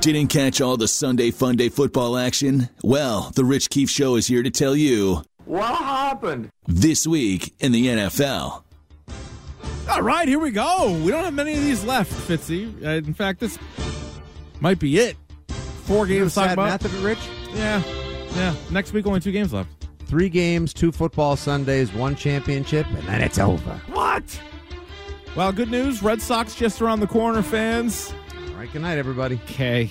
Didn't catch all the Sunday Funday football action? Well, the Rich Keefe Show is here to tell you What happened? this week in the NFL. All right, here we go. We don't have many of these left, Fitzy. Uh, in fact, this might be it. Four games to talk about. math of it, Rich. Yeah, yeah. Next week, only two games left. Three games, two football Sundays, one championship, and then it's over. What? Well, good news. Red Sox just around the corner, fans. All right, good night, everybody. Okay.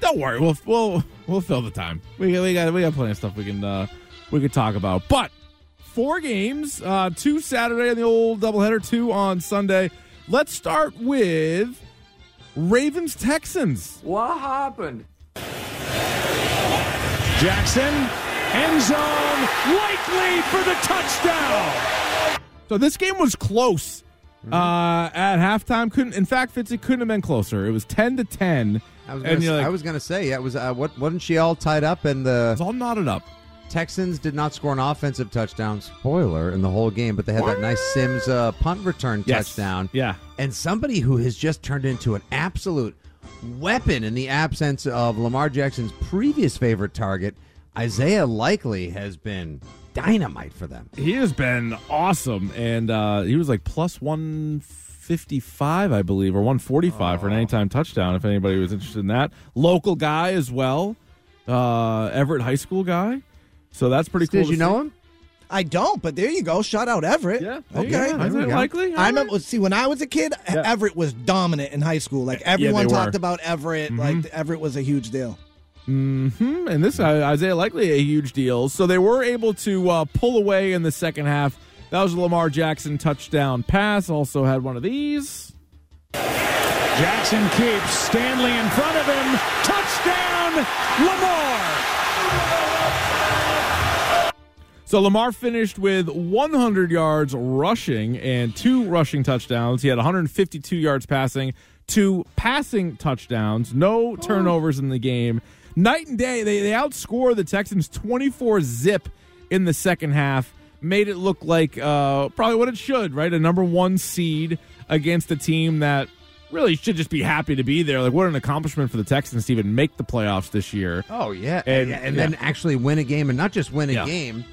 Don't worry. We'll we'll we'll fill the time. We we got we got plenty of stuff we can uh we could talk about. But four games, uh two Saturday and the old doubleheader, two on Sunday. Let's start with Ravens Texans. What happened? Jackson, end zone, likely for the touchdown. So this game was close. Uh at halftime couldn't in fact Fitzy couldn't have been closer. It was 10 to 10. I was And gonna, you're like- I was gonna say, yeah, it was. Uh, what wasn't she all tied up? And the It's all knotted up. Texans did not score an offensive touchdown. Spoiler in the whole game, but they had that nice Sims uh, punt return Yes. touchdown. Yeah. and somebody who has just turned into an absolute weapon in the absence of Lamar Jackson's previous favorite target, Isaiah Likely has been dynamite for them. He has been awesome, and uh, he was like plus one fifty five, I believe, or one forty five for an anytime touchdown. If anybody was interested in that, local guy as well, uh, Everett High School guy. So that's pretty cool. Did to you know see. him? I don't, but there you go. Shout out Everett. Yeah. Okay. go. Is it likely? I remember. See, when I was a kid, Yeah. Everett was dominant in high school. Like everyone they were. Mm-hmm. talked about Everett. Like Everett was a huge deal. Hmm, and this uh, Isaiah likely a huge deal. So they were able to uh, pull away in the second half. That was a Lamar Jackson touchdown pass. Also had one of these. Jackson keeps Stanley in front of him. Touchdown, Lamar. So Lamar finished with 100 yards rushing and two rushing touchdowns. He had 152 yards passing, two passing touchdowns, no turnovers in the game. Night and day, they, they outscored the Texans 24 zip in the second half. Made it look like uh, probably what it should, right? A number one seed against a team that really should just be happy to be there. Like, what an accomplishment for the Texans to even make the playoffs this year. Oh yeah, And- and, and yeah. then actually win a game, and not just win a Yeah. game,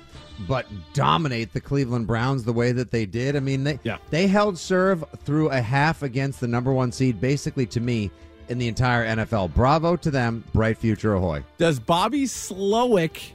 but dominate the Cleveland Browns the way that they did. I mean, they Yeah. they held serve through a half against the number one seed, basically to me in the entire NFL. Bravo to them, bright future ahoy. Does Bobby Slowik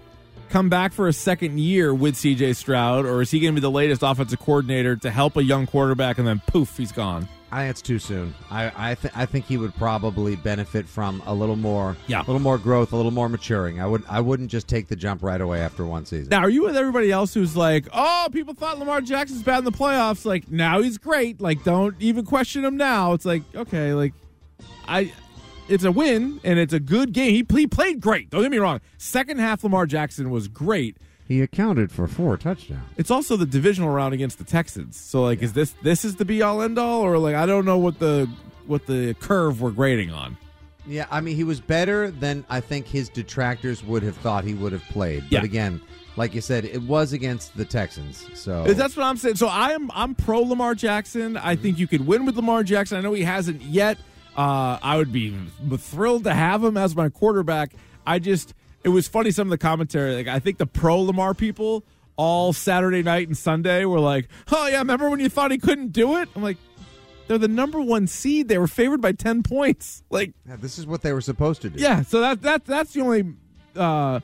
come back for a second year with CJ Stroud, or is he going to be the latest offensive coordinator to help a young quarterback and then poof, he's gone? I think it's too soon. I I, th- I think he would probably benefit from a little more, Yeah. a little more growth, a little more maturing. I would I wouldn't just take the jump right away after one season. Now, are you with everybody else who's like, oh, people thought Lamar Jackson's bad in the playoffs? Like, now he's great. Like, don't even question him now. It's like, okay, like, I. It's a win and it's a good game. He, he played great. Don't get me wrong. Second half, Lamar Jackson was great. he accounted for four touchdowns. It's also the divisional round against the Texans. So like, is this this is the be all end all, or like I don't know what the what the curve we're grading on. Yeah, I mean, he was better than I think his detractors would have thought he would have played. Yeah. But again, like you said, it was against the Texans. So That's what I'm saying. So I'm I'm pro Lamar Jackson. I think you could win with Lamar Jackson. I know he hasn't yet. Uh, I would be thrilled to have him as my quarterback. I just it was funny some of the commentary. Like I think the pro Lamar people all Saturday night and Sunday were like, "Oh yeah, remember when you thought he couldn't do it?" I'm like, they're the number one seed. They were favored by ten points. Like Yeah, this is what they were supposed to do. Yeah, so that that that's the only uh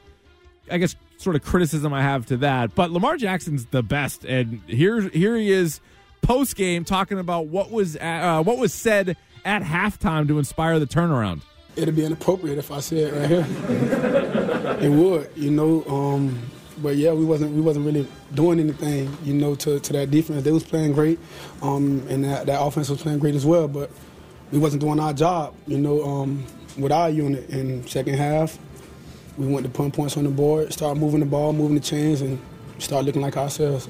I guess sort of criticism I have to that. But Lamar Jackson's the best and here here he is post game talking about what was uh, what was said at halftime to inspire the turnaround. it'd be inappropriate if I said it right here. it would, you know. Um, but yeah, we wasn't we wasn't really doing anything, you know, to, to that defense. They was playing great, um, and that, that offense was playing great as well. But we wasn't doing our job, you know, um, with our unit. In second half, we went to punt points on the board, start moving the ball, moving the chains, and start looking like ourselves.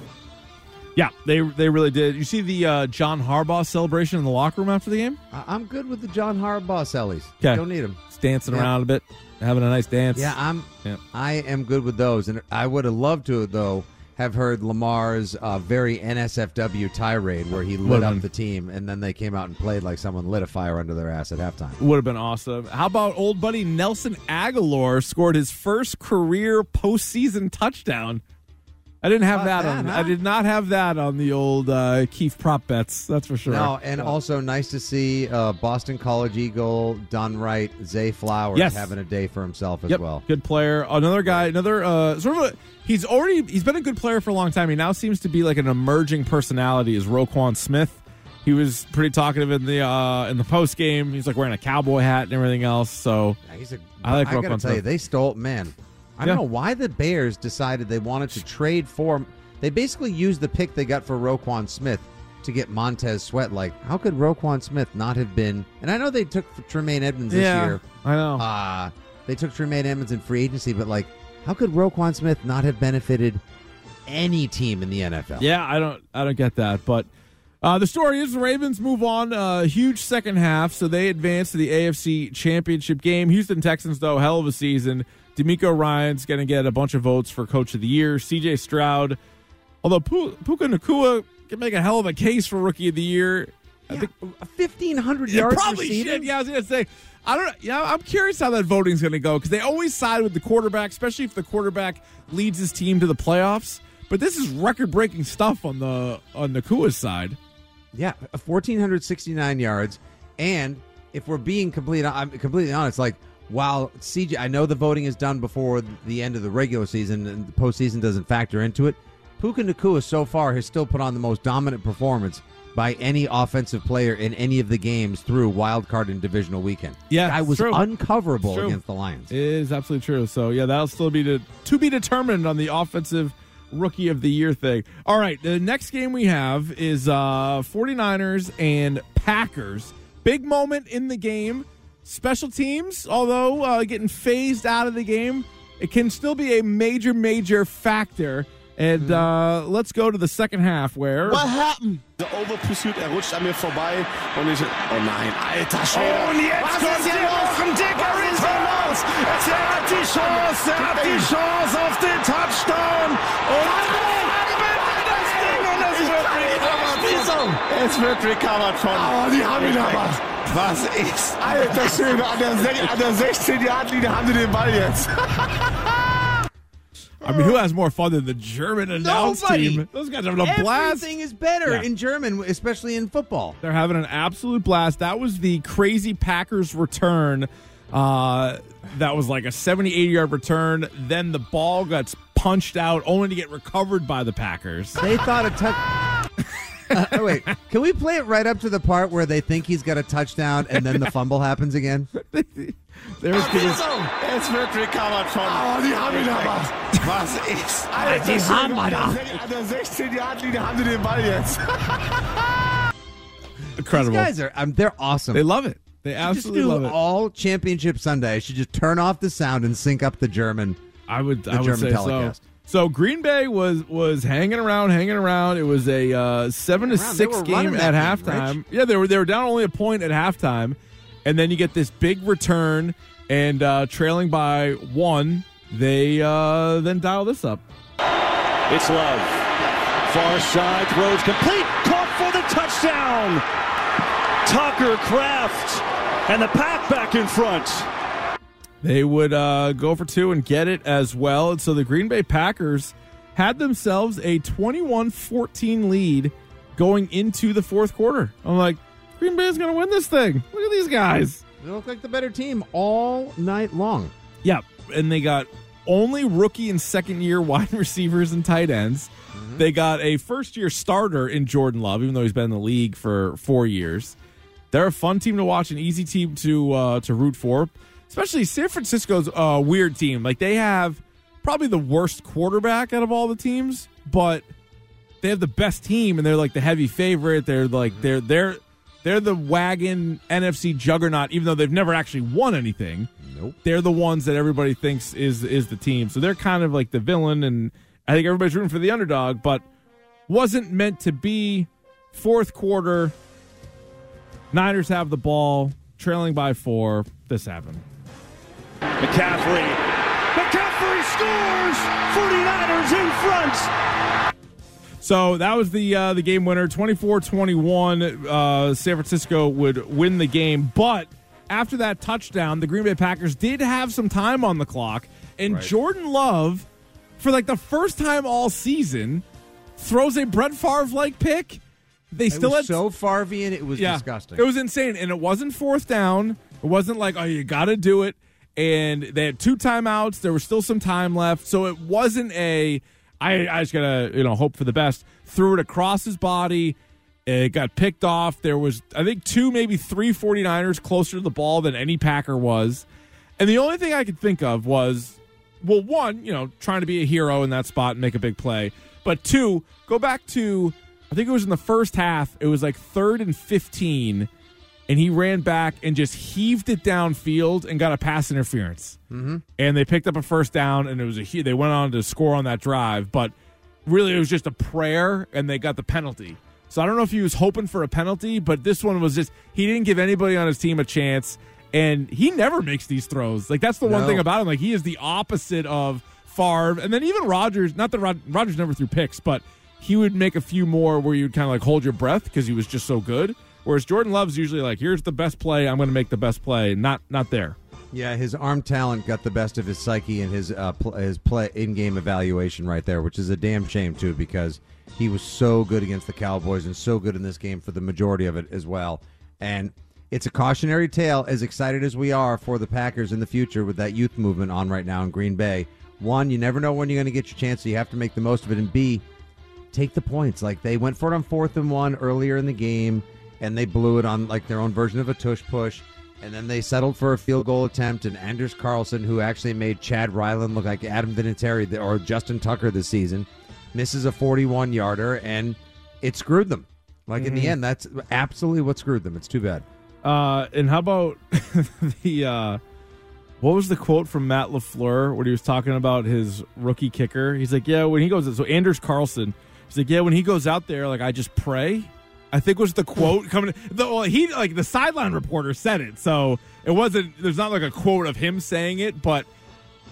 Yeah, they they really did. You see the uh, John Harbaugh celebration in the locker room after the game? I- I'm good with the John Harbaugh sellies. 'Kay. Don't need them. Just dancing Yeah. around a bit, having a nice dance. Yeah, I'm. Yeah. I am good with those, and I would have loved to though have heard Lamar's uh, very NSFW tirade where he lit Would've up been- the team and then they came out and played like someone lit a fire under their ass at halftime. Would have been awesome. How about old buddy Nelson Agholor scored his first career postseason touchdown? I didn't have About that, on. that, I did not have that on the old uh, Keefe prop bets. That's for sure. No, and also nice to see uh, Boston College Eagle done right. Zay Flowers Yes. having a day for himself as Yep, well. good player. Another guy, another uh, sort of a. He's already he's been a good player for a long time. He now seems to be like an emerging personality. Is Roquan Smith? He was pretty talkative in the uh, in the post game. He's like wearing a cowboy hat and everything else. So Yeah, He's a, I like I gotta Roquan tell you, they stole man. I Yeah. don't know why the Bears decided they wanted to trade for. They basically used the pick they got for Roquan Smith to get Montez Sweat. Like, how could Roquan Smith not have been? And I know they took Tremaine Edmunds this yeah, year. I know. Uh, they took Tremaine Edmunds in free agency, but like, how could Roquan Smith not have benefited any team in the NFL? Yeah, I don't I don't get that, but uh, the story is the Ravens move on. Uh, huge second half, so they advance to the AFC Championship game. Houston Texans, though, hell of a season. DeMeco Ryans going to get a bunch of votes for Coach of the Year. C.J. Stroud, although Puka Nacua can make a hell of a case for Rookie of the Year. I think fifteen hundred yards probably receiving? should. Yeah, I was gonna say. I don't. Yeah, I'm curious how that voting's gonna go because they always side with the quarterback, especially if the quarterback leads his team to the playoffs. But this is record-breaking stuff on the on Nacua's side. Yeah, fourteen hundred sixty nine yards, and if we're being complete, I'm completely honest. Like, while CJ, I know the voting is done before the end of the regular season, and the postseason doesn't factor into it. Puka Nacua so far has still put on the most dominant performance by any offensive player in any of the games through wild card and divisional weekend. Yeah, I was true. uncoverable against the Lions. It is absolutely true. So yeah, that'll still be to to be determined on the offensive rookie of the year thing. All right, the next game we have is uh 49ers and Packers. Big moment in the game. Special teams, although uh, getting phased out of the game, it can still be a major, major factor. And uh, let's go to the second half where What happened? Der Overpursuit, er rutscht an mir vorbei und ich. Oh nein, alter Schwede. Und jetzt Was kommt ist hier hier noch ein dicker Was ist hier los? Er hat die Chance, er hat die Chance auf den Touchdown. Und recovered. Es wird recovered von. Oh, die haben ihn aber. Was ist. Alter Schwede, an der, an der 16-Yard-Linie haben sie den Ball jetzt. I mean, who has more fun than the German announce Nobody. team? Those guys are having a blast. Everything is better Yeah. in German, especially in football. They're having an absolute blast. That was the crazy Packers return. Uh, that was like a 70, 80 yard return. Then the ball gets punched out only to get recovered by the Packers. They thought a touch. Uh, oh, wait, can we play it right up to the part where they think he's got a touchdown and then the fumble happens again? There was Es wird recovered von. Oh, die haben ihn aber. Was ist. Alter die haben wir da. An der 16-Yard-Linie haben sie den Ball jetzt. Incredible. These guys are um, they're awesome. They love it. They just absolutely do love it. all championship Sunday. I should just turn off the sound and sync up the German. I would, I would German say telecast. so. So Green Bay was was hanging around, hanging around. It was a uh, seven to Around. Six game at that game, halftime. Rich. Yeah, they were they were down only a point at halftime, and then you get this big return and uh, trailing by one. They uh, then dial this up. It's Love. Far side throws complete. Caught for the touchdown. Tucker Kraft. And the pack back in front. They would uh, go for two and get it as well. And so the Green Bay Packers had themselves a 21 14 lead going into the fourth quarter. I'm like, Green Bay's going to win this thing. Look at these guys. They look like the better team all night long. Yeah. And they got only rookie and second year wide receivers and tight ends. They got a first year starter in Jordan Love, even though he's been in the league for four years. They're a fun team to watch, an easy team to uh, to root for. Especially San Francisco's a weird team. Like they have probably the worst quarterback out of all the teams, but they have the best team and they're like the heavy favorite. They're like mm-hmm. they're they're they're the wagon NFC juggernaut, even though they've never actually won anything. Nope. They're the ones that everybody thinks is is the team. So they're kind of like the villain, and I think everybody's rooting for the underdog, but wasn't meant to be. Fourth quarter, Niners have the ball, trailing by four. This happened. McCaffrey. McCaffrey scores. 49ers in front. So that was the uh, the game winner, 24-21. Uh, San Francisco would win the game, but after that touchdown, the Green Bay Packers did have some time on the clock, and Jordan Love, for like the first time all season, throws a Brett Favre like pick. They It still was had so Farvian, it was yeah, disgusting. It was insane, and it wasn't fourth down. It wasn't like oh you got to do it. And they had two timeouts. There was still some time left, so it wasn't a. I I just gotta you know hope for the best. Threw it across his body. It got picked off. There was I think two maybe three 49ers closer to the ball than any Packer was. And the only thing I could think of was well, one, you know, trying to be a hero in that spot and make a big play. But two, go back to I think it was in the first half. It was like third and fifteen, and he ran back and just heaved it downfield and got a pass interference. Mm-hmm. And they picked up a first down, and it was a they went on to score on that drive. But really, it was just a prayer, and they got the penalty. So I don't know if he was hoping for a penalty, but this one was just he didn't give anybody on his team a chance, and he never makes these throws. Like that's the one thing about him. Like he is the opposite of Favre, and then even Rodgers. Not that Rod- Rodgers never threw picks, but he would make a few more where you'd kind of like hold your breath because he was just so good. Whereas Jordan Love's usually like, here's the best play, I'm going to make the best play. Not not there. Yeah, his arm talent got the best of his psyche and his uh, pl- his play in game evaluation right there, which is a damn shame too because he was so good against the Cowboys and so good in this game for the majority of it as well. And it's a cautionary tale. As excited as we are for the Packers in the future with that youth movement on right now in Green Bay, one, you never know when you're going to get your chance, so you have to make the most of it. And B, take the points. Like they went for it on fourth and one earlier in the game, and they blew it on like their own version of a tush push. And then they settled for a field goal attempt, and Anders Carlson, who actually made Chad Ryland look like Adam Vinatieri or Justin Tucker this season, misses a 41 yarder, and it screwed them. Like in the end, that's absolutely what screwed them. It's too bad. Uh, and how about the uh, what was the quote from Matt Lafleur when he was talking about his rookie kicker? He's like, yeah, when he goes so Anders Carlson, he's like, yeah, when he goes out there, like I just pray. I think was the quote coming. The, well, he like the sideline reporter said it, so it wasn't. There's not like a quote of him saying it, but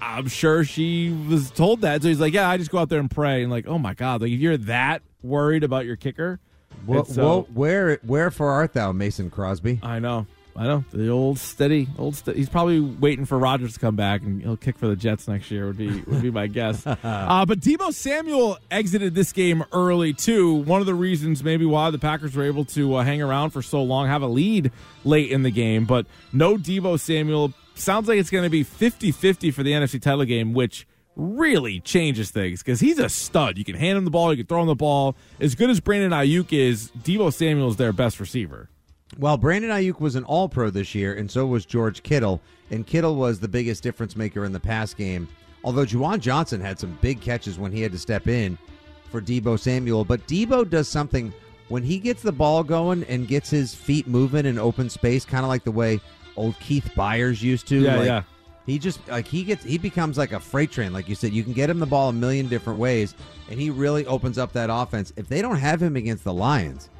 I'm sure she was told that. So he's like, yeah, I just go out there and pray, and like, oh my god, like if you're that worried about your kicker, Well, it's, uh, well, where where for art thou, Mason Crosby? I know. I know. The old steady, old. He's probably waiting for Rodgers to come back and he'll kick for the Jets next year. Would be would be my guess. uh, but Deebo Samuel exited this game early too. One of the reasons maybe why the Packers were able to uh, hang around for so long, have a lead late in the game. But no Deebo Samuel. Sounds like it's going to be 50-50 for the NFC title game, which really changes things because he's a stud. You can hand him the ball, you can throw him the ball. As good as Brandon Aiyuk is, Deebo Samuel is their best receiver. Well, Brandon Aiyuk was an All Pro this year, and so was George Kittle. And Kittle was the biggest difference maker in the pass game. Although Juwan Johnson had some big catches when he had to step in for Deebo Samuel. But Deebo does something when he gets the ball going and gets his feet moving in open space, kind of like the way old Keith Byars used to. Yeah, like, yeah. He just like he gets he becomes like a freight train, like you said. You can get him the ball a million different ways, and he really opens up that offense. If they don't have him against the Lions,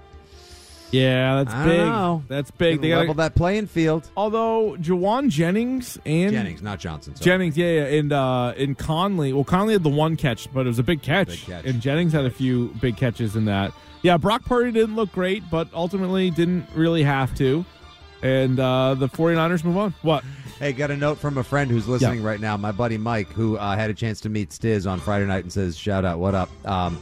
Yeah, that's I big. know. That's big. They gotta, level that playing field. although Jauan Jennings and Jennings, not Johnson. sorry. Jennings, yeah, yeah, and uh, and Conley. Well, Conley had the one catch, but it was a big catch. Big catch. And Jennings had a few big catches in that. Yeah, Brock Purdy didn't look great, but ultimately didn't really have to. And uh, the 49ers move on. What? Hey, got a note from a friend who's listening right now. My buddy Mike, who uh, had a chance to meet Stiz on Friday night, and says, "Shout out, what up?" Um,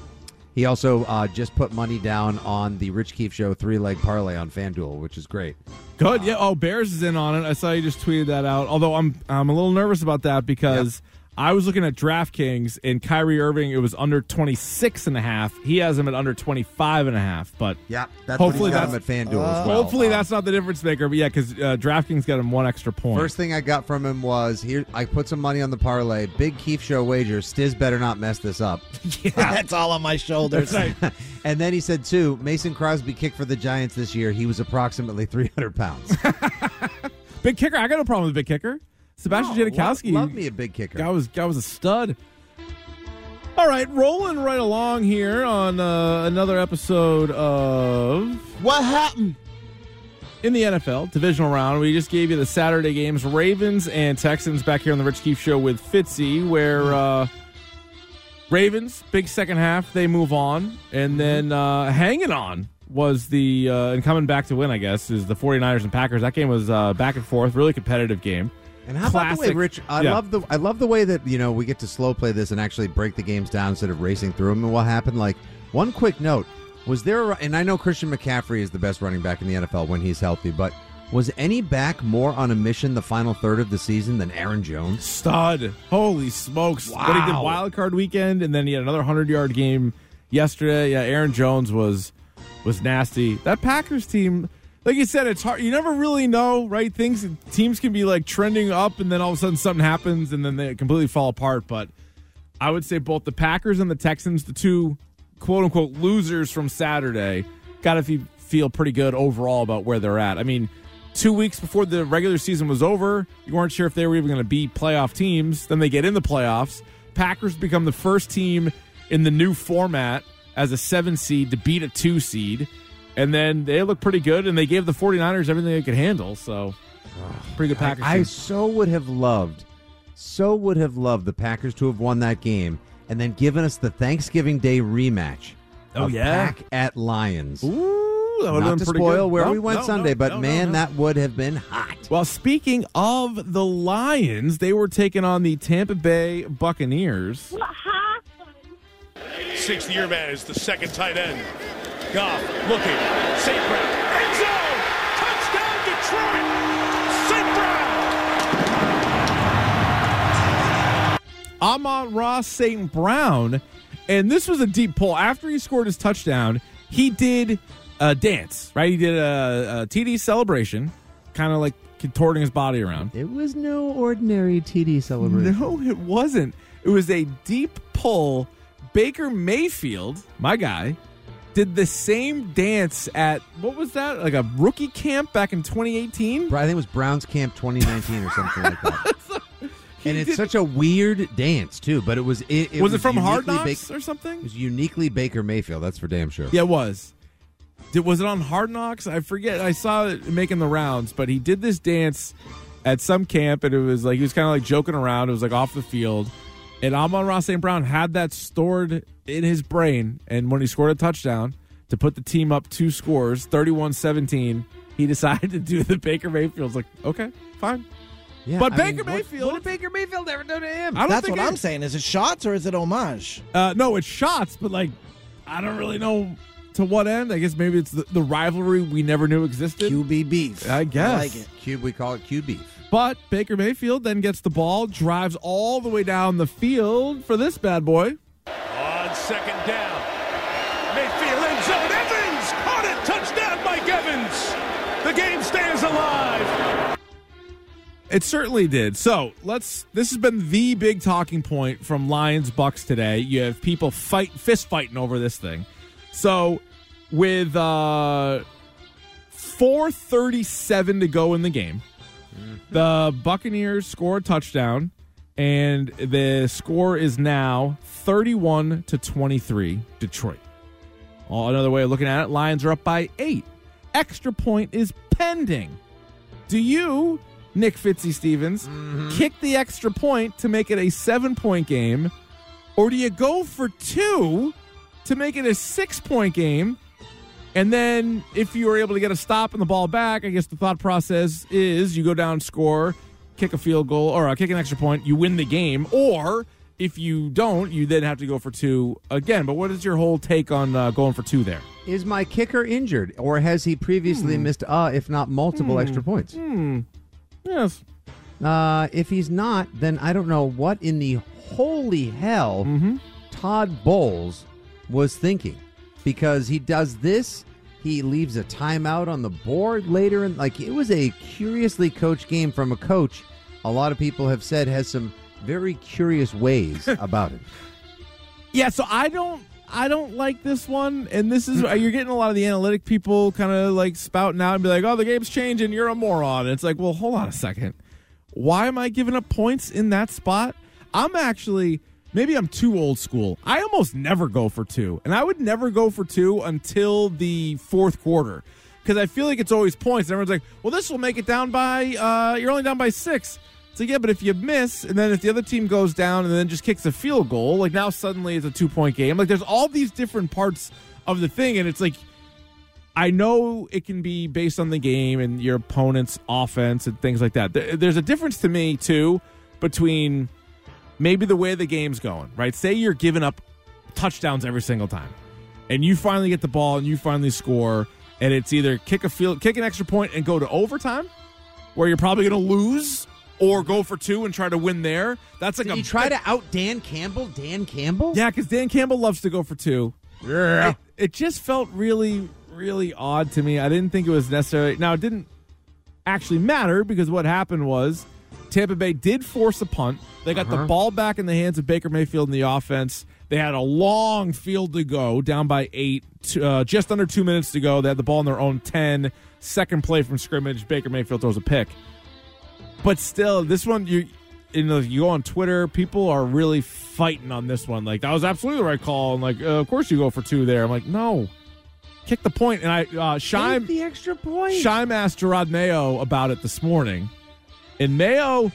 he also uh, just put money down on the Rich Keefe Show three leg parlay on FanDuel, which is great. Good. Yeah. Oh, Bears is in on it. I saw you just tweeted that out. Although I'm I'm a little nervous about that because I was looking at DraftKings and Kyrie Irving. It was under 26 and a half. He has him at under 25 and a half. But Yeah, that's Hopefully what he's got him that's- at FanDuel as well. hopefully Um, that's not the difference maker. But yeah, because uh, DraftKings got him one extra point. First thing I got from him was here. I put some money on the parlay. Big Keefe Show wager. Stiz better not mess this up. yeah, That's all on my shoulders. and then he said, too, Mason Crosby kicked for the Giants this year. He was approximately 300 pounds. big kicker. I got no problem with big kicker. Sebastian Oh, Janikowski. Love, love me a big kicker. Guy was guy was a stud. All right, rolling right along here on uh, another episode of what happened? in the NFL divisional round. We just gave you the Saturday games: Ravens and Texans. Back here on the Rich Keefe Show with Fitzy, where uh, Ravens big second half they move on, and then uh, hanging on was the uh, and coming back to win. I guess is the 49ers and Packers. That game was uh, back and forth, really competitive game. And how about the way, Rich? I Yeah. love the I love the way that you know we get to slow play this and actually break the games down instead of racing through them. And what happened? Like one quick note was there, a- and I know Christian McCaffrey is the best running back in the NFL when he's healthy, but was any back more on a mission the final third of the season than Aaron Jones? Stud. Holy smokes. What he did wild card weekend and then he had another 100-yard game yesterday. Yeah, Aaron Jones was was nasty. That Packers team, like you said, it's hard. You never really know, right? Things teams can be like trending up and then all of a sudden something happens and then they completely fall apart, but I would say both the Packers and the Texans, the two quote unquote losers from Saturday, got to feel pretty good overall about where they're at. I mean, two weeks before the regular season was over, you weren't sure if they were even going to be playoff teams. Then they get in the playoffs. Packers become the first team in the new format as a seven seed to beat a two seed. And then they look pretty good, and they gave the 49ers everything they could handle. So, pretty good Packers. I team. so would have loved, so would have loved the Packers to have won that game and then given us the Thanksgiving Day rematch. Oh, of yeah? Pack at Lions. Ooh, that would've Not been to pretty spoil good. where No, we went no, Sunday, no, but no, no, man, no. that would have been hot. Well, speaking of the Lions, they were taking on the Tampa Bay Buccaneers. Sixth year man is the second tight end. Goff looking. St. Brown. End zone. Touchdown Detroit. St. Brown. Amon-Ra St. Brown, and this was a deep pull. After he scored his touchdown, he did a dance, right? He did a, a TD celebration, kind of like contorting his body around. It was no ordinary TD celebration. No, it wasn't. It was a deep pull. Baker Mayfield, my guy, did the same dance at what was that? Like a rookie camp back in 2018? I think it was Browns Camp 2019 or something like that. and it's such a weird dance too. But it was it, it was, it from Hard Knocks Ba- or something? it was uniquely Baker Mayfield. That's for damn sure. Yeah, it was. Did, was it on Hard Knocks? I forget. I saw it making the rounds, but he did this dance at some camp, and it was like he was kind of like joking around. It was like off the field, and Amon-Ra St. Brown had that stored in his brain. And when he scored a touchdown to put the team up two scores, 31-17, he decided to do the Baker Mayfield's like, okay, fine. Yeah, But I Baker mean, what- Mayfield- What, did Baker Mayfield ever do to him? I don't That's what it- I'm saying. Is it shots or is it homage? Uh, no, it's shots, but like, I don't really know to what end. I guess maybe it's the, the rivalry we never knew existed. QB beef. I guess. like it. Cube, we call it Q beef. But Baker Mayfield then gets the ball, drives all the way down the field for this bad boy. On second down. Mayfield end zone. Evans caught it. Touchdown, Mike Evans. The game stays alive. It certainly did. So let's. This has been the big talking point from Lions Bucks today. You have people fight, fist fighting over this thing. So with uh, four thirty-seven to go in the game, the Buccaneers score a touchdown, and the score is now thirty-one to twenty-three. Detroit. Well, another way of looking at it, Lions are up by eight. Extra point is pending. Do you, Nick Fitzy Stevens, kick the extra point to make it a seven point game, or do you go for two to make it a six point game? And then, if you were able to get a stop and the ball back, I guess the thought process is you go down, score, kick a field goal, or uh, kick an extra point, you win the game. Or if you don't, you then have to go for two again. But what is your whole take on uh, going for two there? Is my kicker injured, or has he previously missed, uh, if not multiple extra points? Hmm. Yes. Uh, if he's not, then I don't know what in the holy hell Todd Bowles was thinking, because he does this. He leaves a timeout on the board later, and like it was a curiously coached game from a coach. A lot of people have said has some very curious ways about it. Yeah, so I don't I don't like this one, and this is you're getting a lot of the analytic people kind of like spouting out and be like, "Oh, the game's changing. You're a moron." And it's like, well, hold on a second. Why am I giving up points in that spot? I'm actually maybe I'm too old school. I almost never go for two, and I would never go for two until the fourth quarter. because I feel like it's always points. And everyone's like, well, this will make it down by, uh, you're only down by six. So, yeah, but if you miss, and then if the other team goes down and then just kicks a field goal, like now suddenly it's a two point game. Like there's all these different parts of the thing, and it's like, I know it can be based on the game and your opponent's offense and things like that. There's a difference to me, too, between maybe the way the game's going, right? Say you're giving up touchdowns every single time, and you finally get the ball and you finally score, and it's either kick a field, kick an extra point and go to overtime, where you're probably going to lose, or go for two and try to win there. That's like Did a he try to out Dan Campbell? Dan Campbell? yeah, because Dan Campbell loves to go for two. Yeah. It, it just felt really, really odd to me. I didn't think it was necessary. Now, it didn't actually matter because what happened was Tampa Bay did force a punt. They got the ball back in the hands of Baker Mayfield in the offense. They had a long field to go, down by eight, uh, just under two minutes to go. They had the ball in their own 10. Second play from scrimmage, Baker Mayfield throws a pick. But still, this one, you you know, you go on Twitter, people are really fighting on this one. Like that was absolutely the right call, and like, uh, of course you go for two there. I'm like, no, kick the point. And I, uh, Shime, Take the extra point. Shime asked Jerod Mayo about it this morning, and Mayo,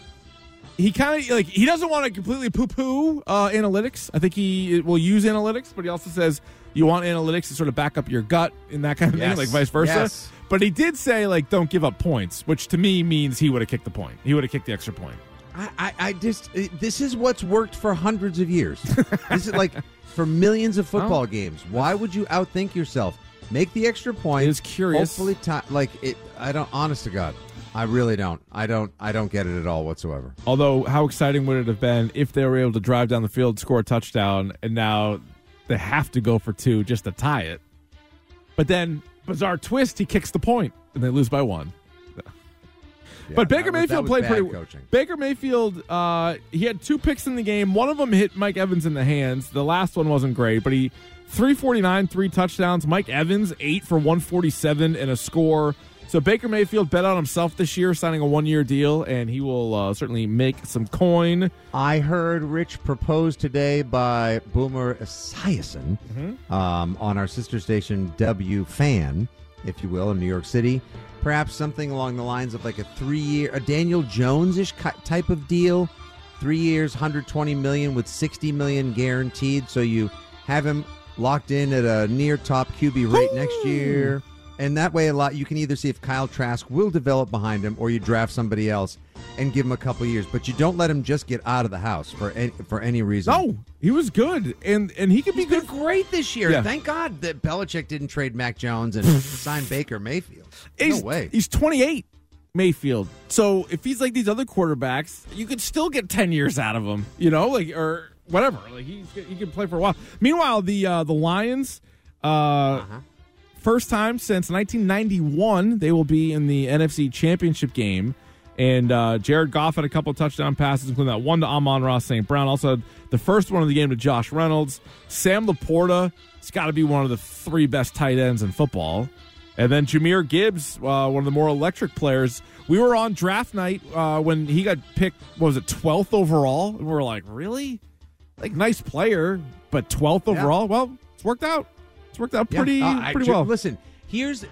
he kind of like he doesn't want to completely poo-poo uh, analytics. I think he will use analytics, but he also says you want analytics to sort of back up your gut and that kind of Yes. thing, like vice versa. Yes. But he did say like don't give up points, which to me means he would have kicked the point. He would have kicked the extra point. I, I, I just uh, this is what's worked for hundreds of years. this is like for millions of football Oh. games. Why would you outthink yourself? Make the extra point. It is curious. Hopefully, ti like it. I don't. Honest to God, I really don't. I don't. I don't get it at all whatsoever. Although, how exciting would it have been if they were able to drive down the field, score a touchdown, and now they have to go for two just to tie it? But then, bizarre twist, he kicks the point, and they lose by one. but Baker that was- that Mayfield played pretty. coaching. Baker Mayfield, uh, he had two picks in the game. One of them hit Mike Evans in the hands. The last one wasn't great, but he 349, three touchdowns. Mike Evans eight for 147 and a score. So Baker Mayfield bet on himself this year, signing a one-year deal, and he will uh, certainly make some coin. I heard Rich proposed today by Boomer Esiason Mm-hmm. um, on our sister station WFAN, if you will, in New York City. Perhaps something along the lines of like a three-year, a Daniel Jones-ish type of deal. Three years, 120 million with 60 million guaranteed. So you have him locked in at a near top QB rate next year. And that way, a lot you can either see if Kyle Trask will develop behind him, or you draft somebody else and give him a couple years. But you don't let him just get out of the house for any, for any reason. No, he was good, and and he could be good. great this year. Yeah. Thank God that Belichick didn't trade Mac Jones and sign Baker Mayfield. He's, no way. He's 28, Mayfield. So if he's like these other quarterbacks, you could still get 10 years out of him, you know, like or whatever. Like he's he can play for a while. Meanwhile, the uh, the Lions, uh, Uh-huh. First time since 1991, they will be in the NFC Championship game. And uh, Jared Goff had a couple touchdown passes, including that one to Amon-Ra St. Brown. Also, the first one of the game to Josh Reynolds. Sam Laporta, it's got to be one of the three best tight ends in football. And then Jahmyr Gibbs, uh, one of the more electric players. We were on draft night uh, when he got picked, what was it, 12th overall? And we were like, really? Like, nice player, but 12th Yeah. overall? Well, it's worked out. It's worked out Yeah. pretty, Uh, pretty Ju- well. Listen, here's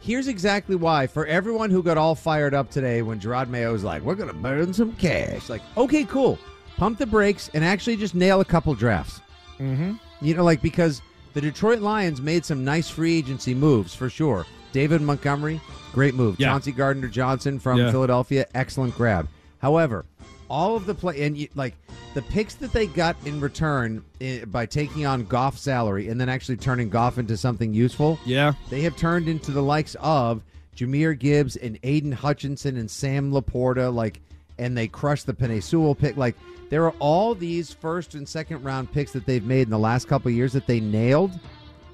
here's exactly why. For everyone who got all fired up today when Jerod Mayo was like, "We're going to burn some cash," like, okay, cool, pump the brakes and actually just nail a couple drafts. Mm-hmm. You know, like because the Detroit Lions made some nice free agency moves for sure. David Montgomery, great move. Yeah. Chauncey Gardner Johnson from Yeah. Philadelphia, excellent grab. However, all of the play and you, like the picks that they got in return eh, by taking on Goff's salary and then actually turning Goff into something useful, Yeah. they have turned into the likes of Jahmyr Gibbs and Aidan Hutchinson and Sam Laporta, like, and they crushed the Penei Sewell pick. Like, there are all these first and second round picks that they've made in the last couple of years that they nailed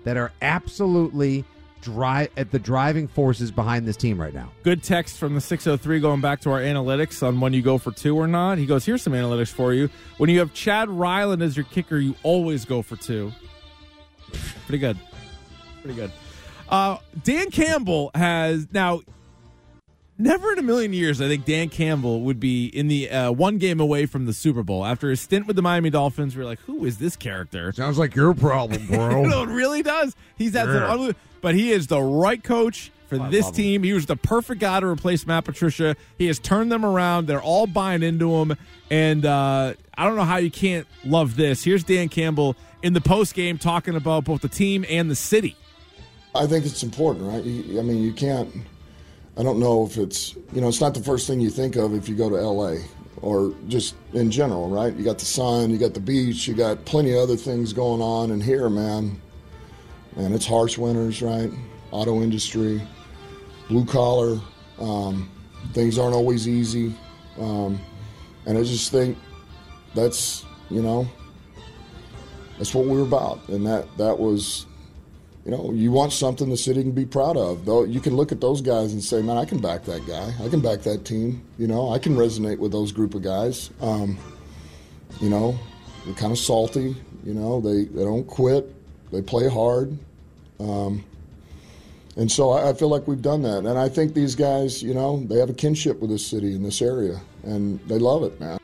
that are absolutely dri- at the driving forces behind this team right now. Good text from the 603 going back to our analytics on when you go for two or not. He goes, Here's some analytics for you. When you have Chad Ryland as your kicker, you always go for two. Pretty good. Pretty good. Uh, Dan Campbell has now. Never in a million years, I think Dan Campbell would be in the uh, one game away from the Super Bowl. After his stint with the Miami Dolphins, we are like, who is this character? Sounds like your problem, bro. no, it really does. He's had some Yeah. unbelievable, but he is the right coach for this team. He was the perfect guy to replace Matt Patricia. He has turned them around. They're all buying into him. And uh, I don't know how you can't love this. Here's Dan Campbell in the post game talking about both the team and the city. I think it's important, right? You, I mean, you can't. I don't know if it's you know it's not the first thing you think of if you go to L.A. or just in general, right? You got the sun, you got the beach, you got plenty of other things going on, and here, man, man, it's harsh winters, right? Auto industry, blue collar, um, things aren't always easy, um, and I just think that's you know that's what we were about, and that that was you know, you want something the city can be proud of. Though you can look at those guys and say, "Man, I can back that guy. I can back that team." You know, I can resonate with those group of guys. Um, you know, they're kind of salty. You know, they they don't quit. They play hard. Um, and so I, I feel like we've done that. And I think these guys, you know, they have a kinship with this city and this area, and they love it, man.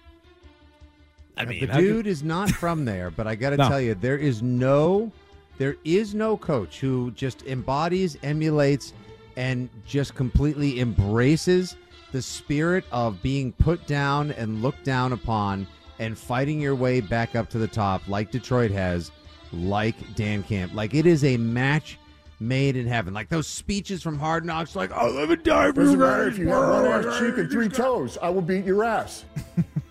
I mean, the how could- dude is not from there, but I got to No. tell you, there is no, there is no coach who just embodies, emulates, and just completely embraces the spirit of being put down and looked down upon and fighting your way back up to the top, like Detroit has, like Dan Camp. Like it is a match made in heaven. Like those speeches from Hard Knocks, like "I'll never die for Doesn't you matter guys, if you have one bro." ass cheek and three toes. I will beat your ass.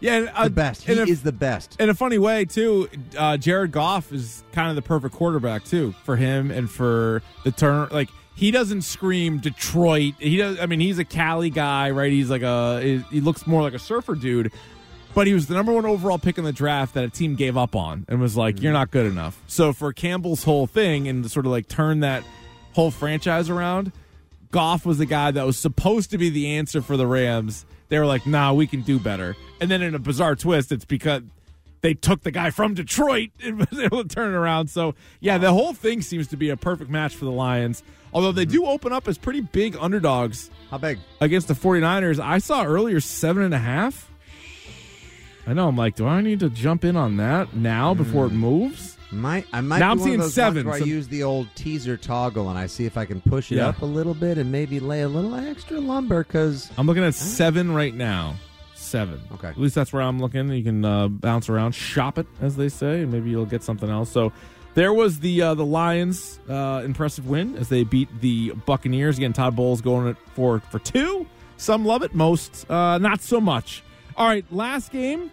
yeah, and, uh, The best. He in a- is the best. In a funny way, too, uh, Jared Goff is kind of the perfect quarterback too for him and for the turn. Like he doesn't scream Detroit. He does. I mean, he's a Cali guy, right? He's like a. He, he looks more like a surfer dude. But he was the number one overall pick in the draft that a team gave up on and was like, "You're mm. not good enough." So for Campbell's whole thing and to sort of like turn that whole franchise around, Goff was the guy that was supposed to be the answer for the Rams. They were like, nah, we can do better. And then in a bizarre twist, it's because they took the guy from Detroit and was able to turn it around. So, yeah, the whole thing seems to be a perfect match for the Lions. Although they mm-hmm. do open up as pretty big underdogs How big? against the 49ers. I saw earlier seven and a half. I know. I'm like, do I need to jump in on that now before it moves? Might I might Now be I'm one seeing of those seven, where so- I use the old teaser toggle and I see if I can push it Yeah. up a little bit and maybe lay a little extra lumber because I'm looking at seven right now. Seven. Okay. At least that's where I'm looking. You can uh, bounce around, shop it, as they say, and maybe you'll get something else. So there was the uh, the Lions' uh, impressive win as they beat the Buccaneers. Again, Todd Bowles going it for for two. Some love it, most uh, not so much. All right, last game.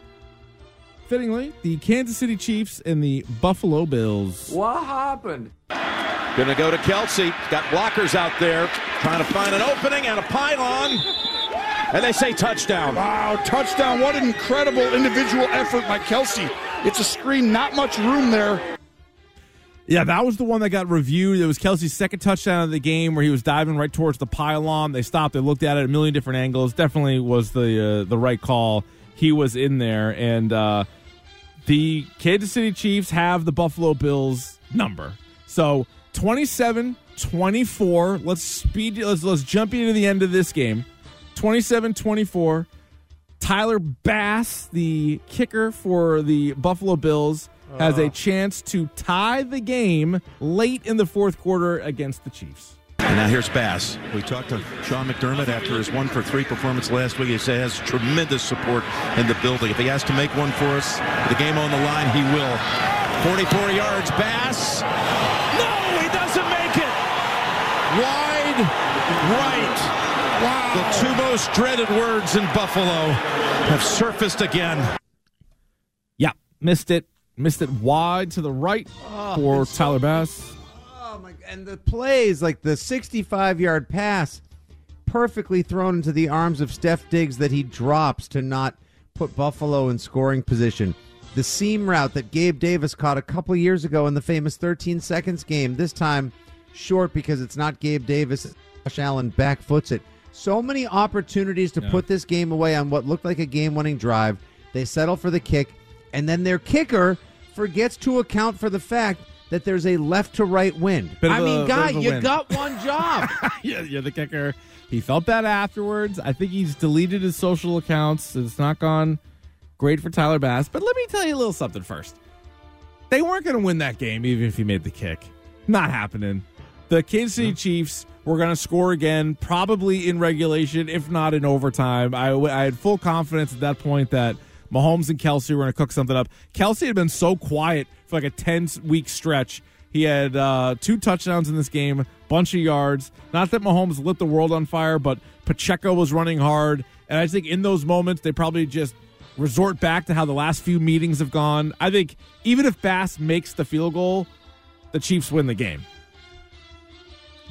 Fittingly, the Kansas City Chiefs and the Buffalo Bills. What happened? Gonna go to Kelce. Got blockers out there trying to find an opening and a pylon. And they say touchdown. Wow, touchdown. What an incredible individual effort by Kelce. It's a screen, not much room there. Yeah, that was the one that got reviewed. It was Kelce's second touchdown of the game where he was diving right towards the pylon. They stopped. They looked at it a million different angles. Definitely was the uh, the right call. He was in there, and uh, the Kansas City Chiefs have the Buffalo Bills number. So 27-24. Let's speed. Let's let's jump into the end of this game. 27-24. Tyler Bass, the kicker for the Buffalo Bills, has a uh. chance to tie the game late in the fourth quarter against the Chiefs. And now here's Bass. We talked to Sean McDermott after his one for three performance last week. He says has tremendous support in the building. If he has to make one for us, the game on the line, he will. 44 yards, Bass. No, he doesn't make it. Wide right. Wow. The two most dreaded words in Buffalo have surfaced again. Yeah, missed it. Missed it wide to the right oh, for it's so- Tyler Bass. oh my and the plays like the 65 yard pass perfectly thrown into the arms of Steph Diggs that he drops to not put Buffalo in scoring position. The seam route that Gabe Davis caught a couple years ago in the famous 13 seconds game, this time short because it's not Gabe Davis. Josh Allen backfoots it. So many opportunities to put this game away on what looked like a game winning drive. They settle for the kick, and then their kicker forgets to account for the fact that there's a left to right wind. Bit I a- mean, bit guy, you win. got one job. yeah, you're the kicker. He felt bad afterwards. I think he's deleted his social accounts. It's not gone great for Tyler Bass. But let me tell you a little something first. They weren't going to win that game even if he made the kick. Not happening. The Kansas City Chiefs were going to score again, probably in regulation, if not in overtime. I, I had full confidence at that point that Mahomes and Kelce were going to cook something up. Kelce had been so quiet for like a 10 week stretch. He had uh, two touchdowns in this game, bunch of yards. Not that Mahomes lit the world on fire, but Pacheco was running hard. And I think in those moments, they probably just resort back to how the last few meetings have gone. I think even if Bass makes the field goal, the Chiefs win the game.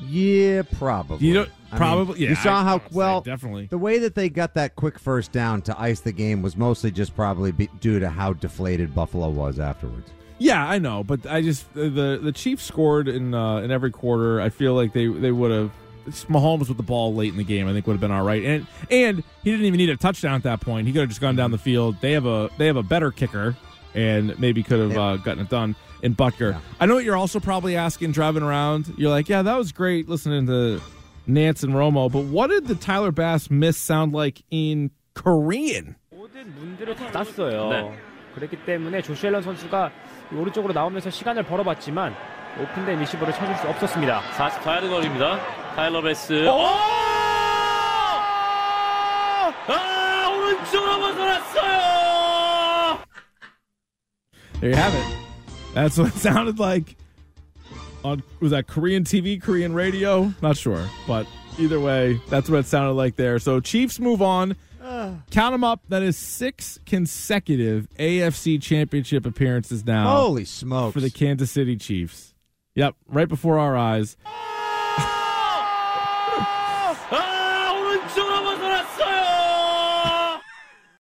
Yeah, probably. You I probably- mean, yeah, You saw I- how well definitely. the way that they got that quick first down to ice the game was mostly just probably be, due to how deflated Buffalo was afterwards. Yeah, I know, but I just the the Chiefs scored in uh, in every quarter. I feel like they they would have Mahomes with the ball late in the game. I think would have been all right, and and he didn't even need a touchdown at that point. He could have just gone down the field. They have a they have a better kicker, and maybe could have uh, gotten it done in Butker. I know what you're also probably asking driving around. You're like, yeah, that was great listening to Nance and Romo, but what did the Tyler Bass miss sound like in Korean? 모든 문들을 닫았어요. 그렇기 때문에 조시 앨런 선수가 이 오른쪽으로 나오면서 시간을 벌어봤지만 오픈된 리시버를 찾을 수 없었습니다. 44야드 거리입니다. 타일러 베스. 아, 오른쪽으로 벗어났어요! There you have it. That's what it sounded like on was that Korean TV, Korean radio? Not sure, but either way, that's what it sounded like there. So Chiefs move on. Count them up. That is six consecutive AFC Championship appearances now. Holy smokes. For the Kansas City Chiefs. Yep, right before our eyes.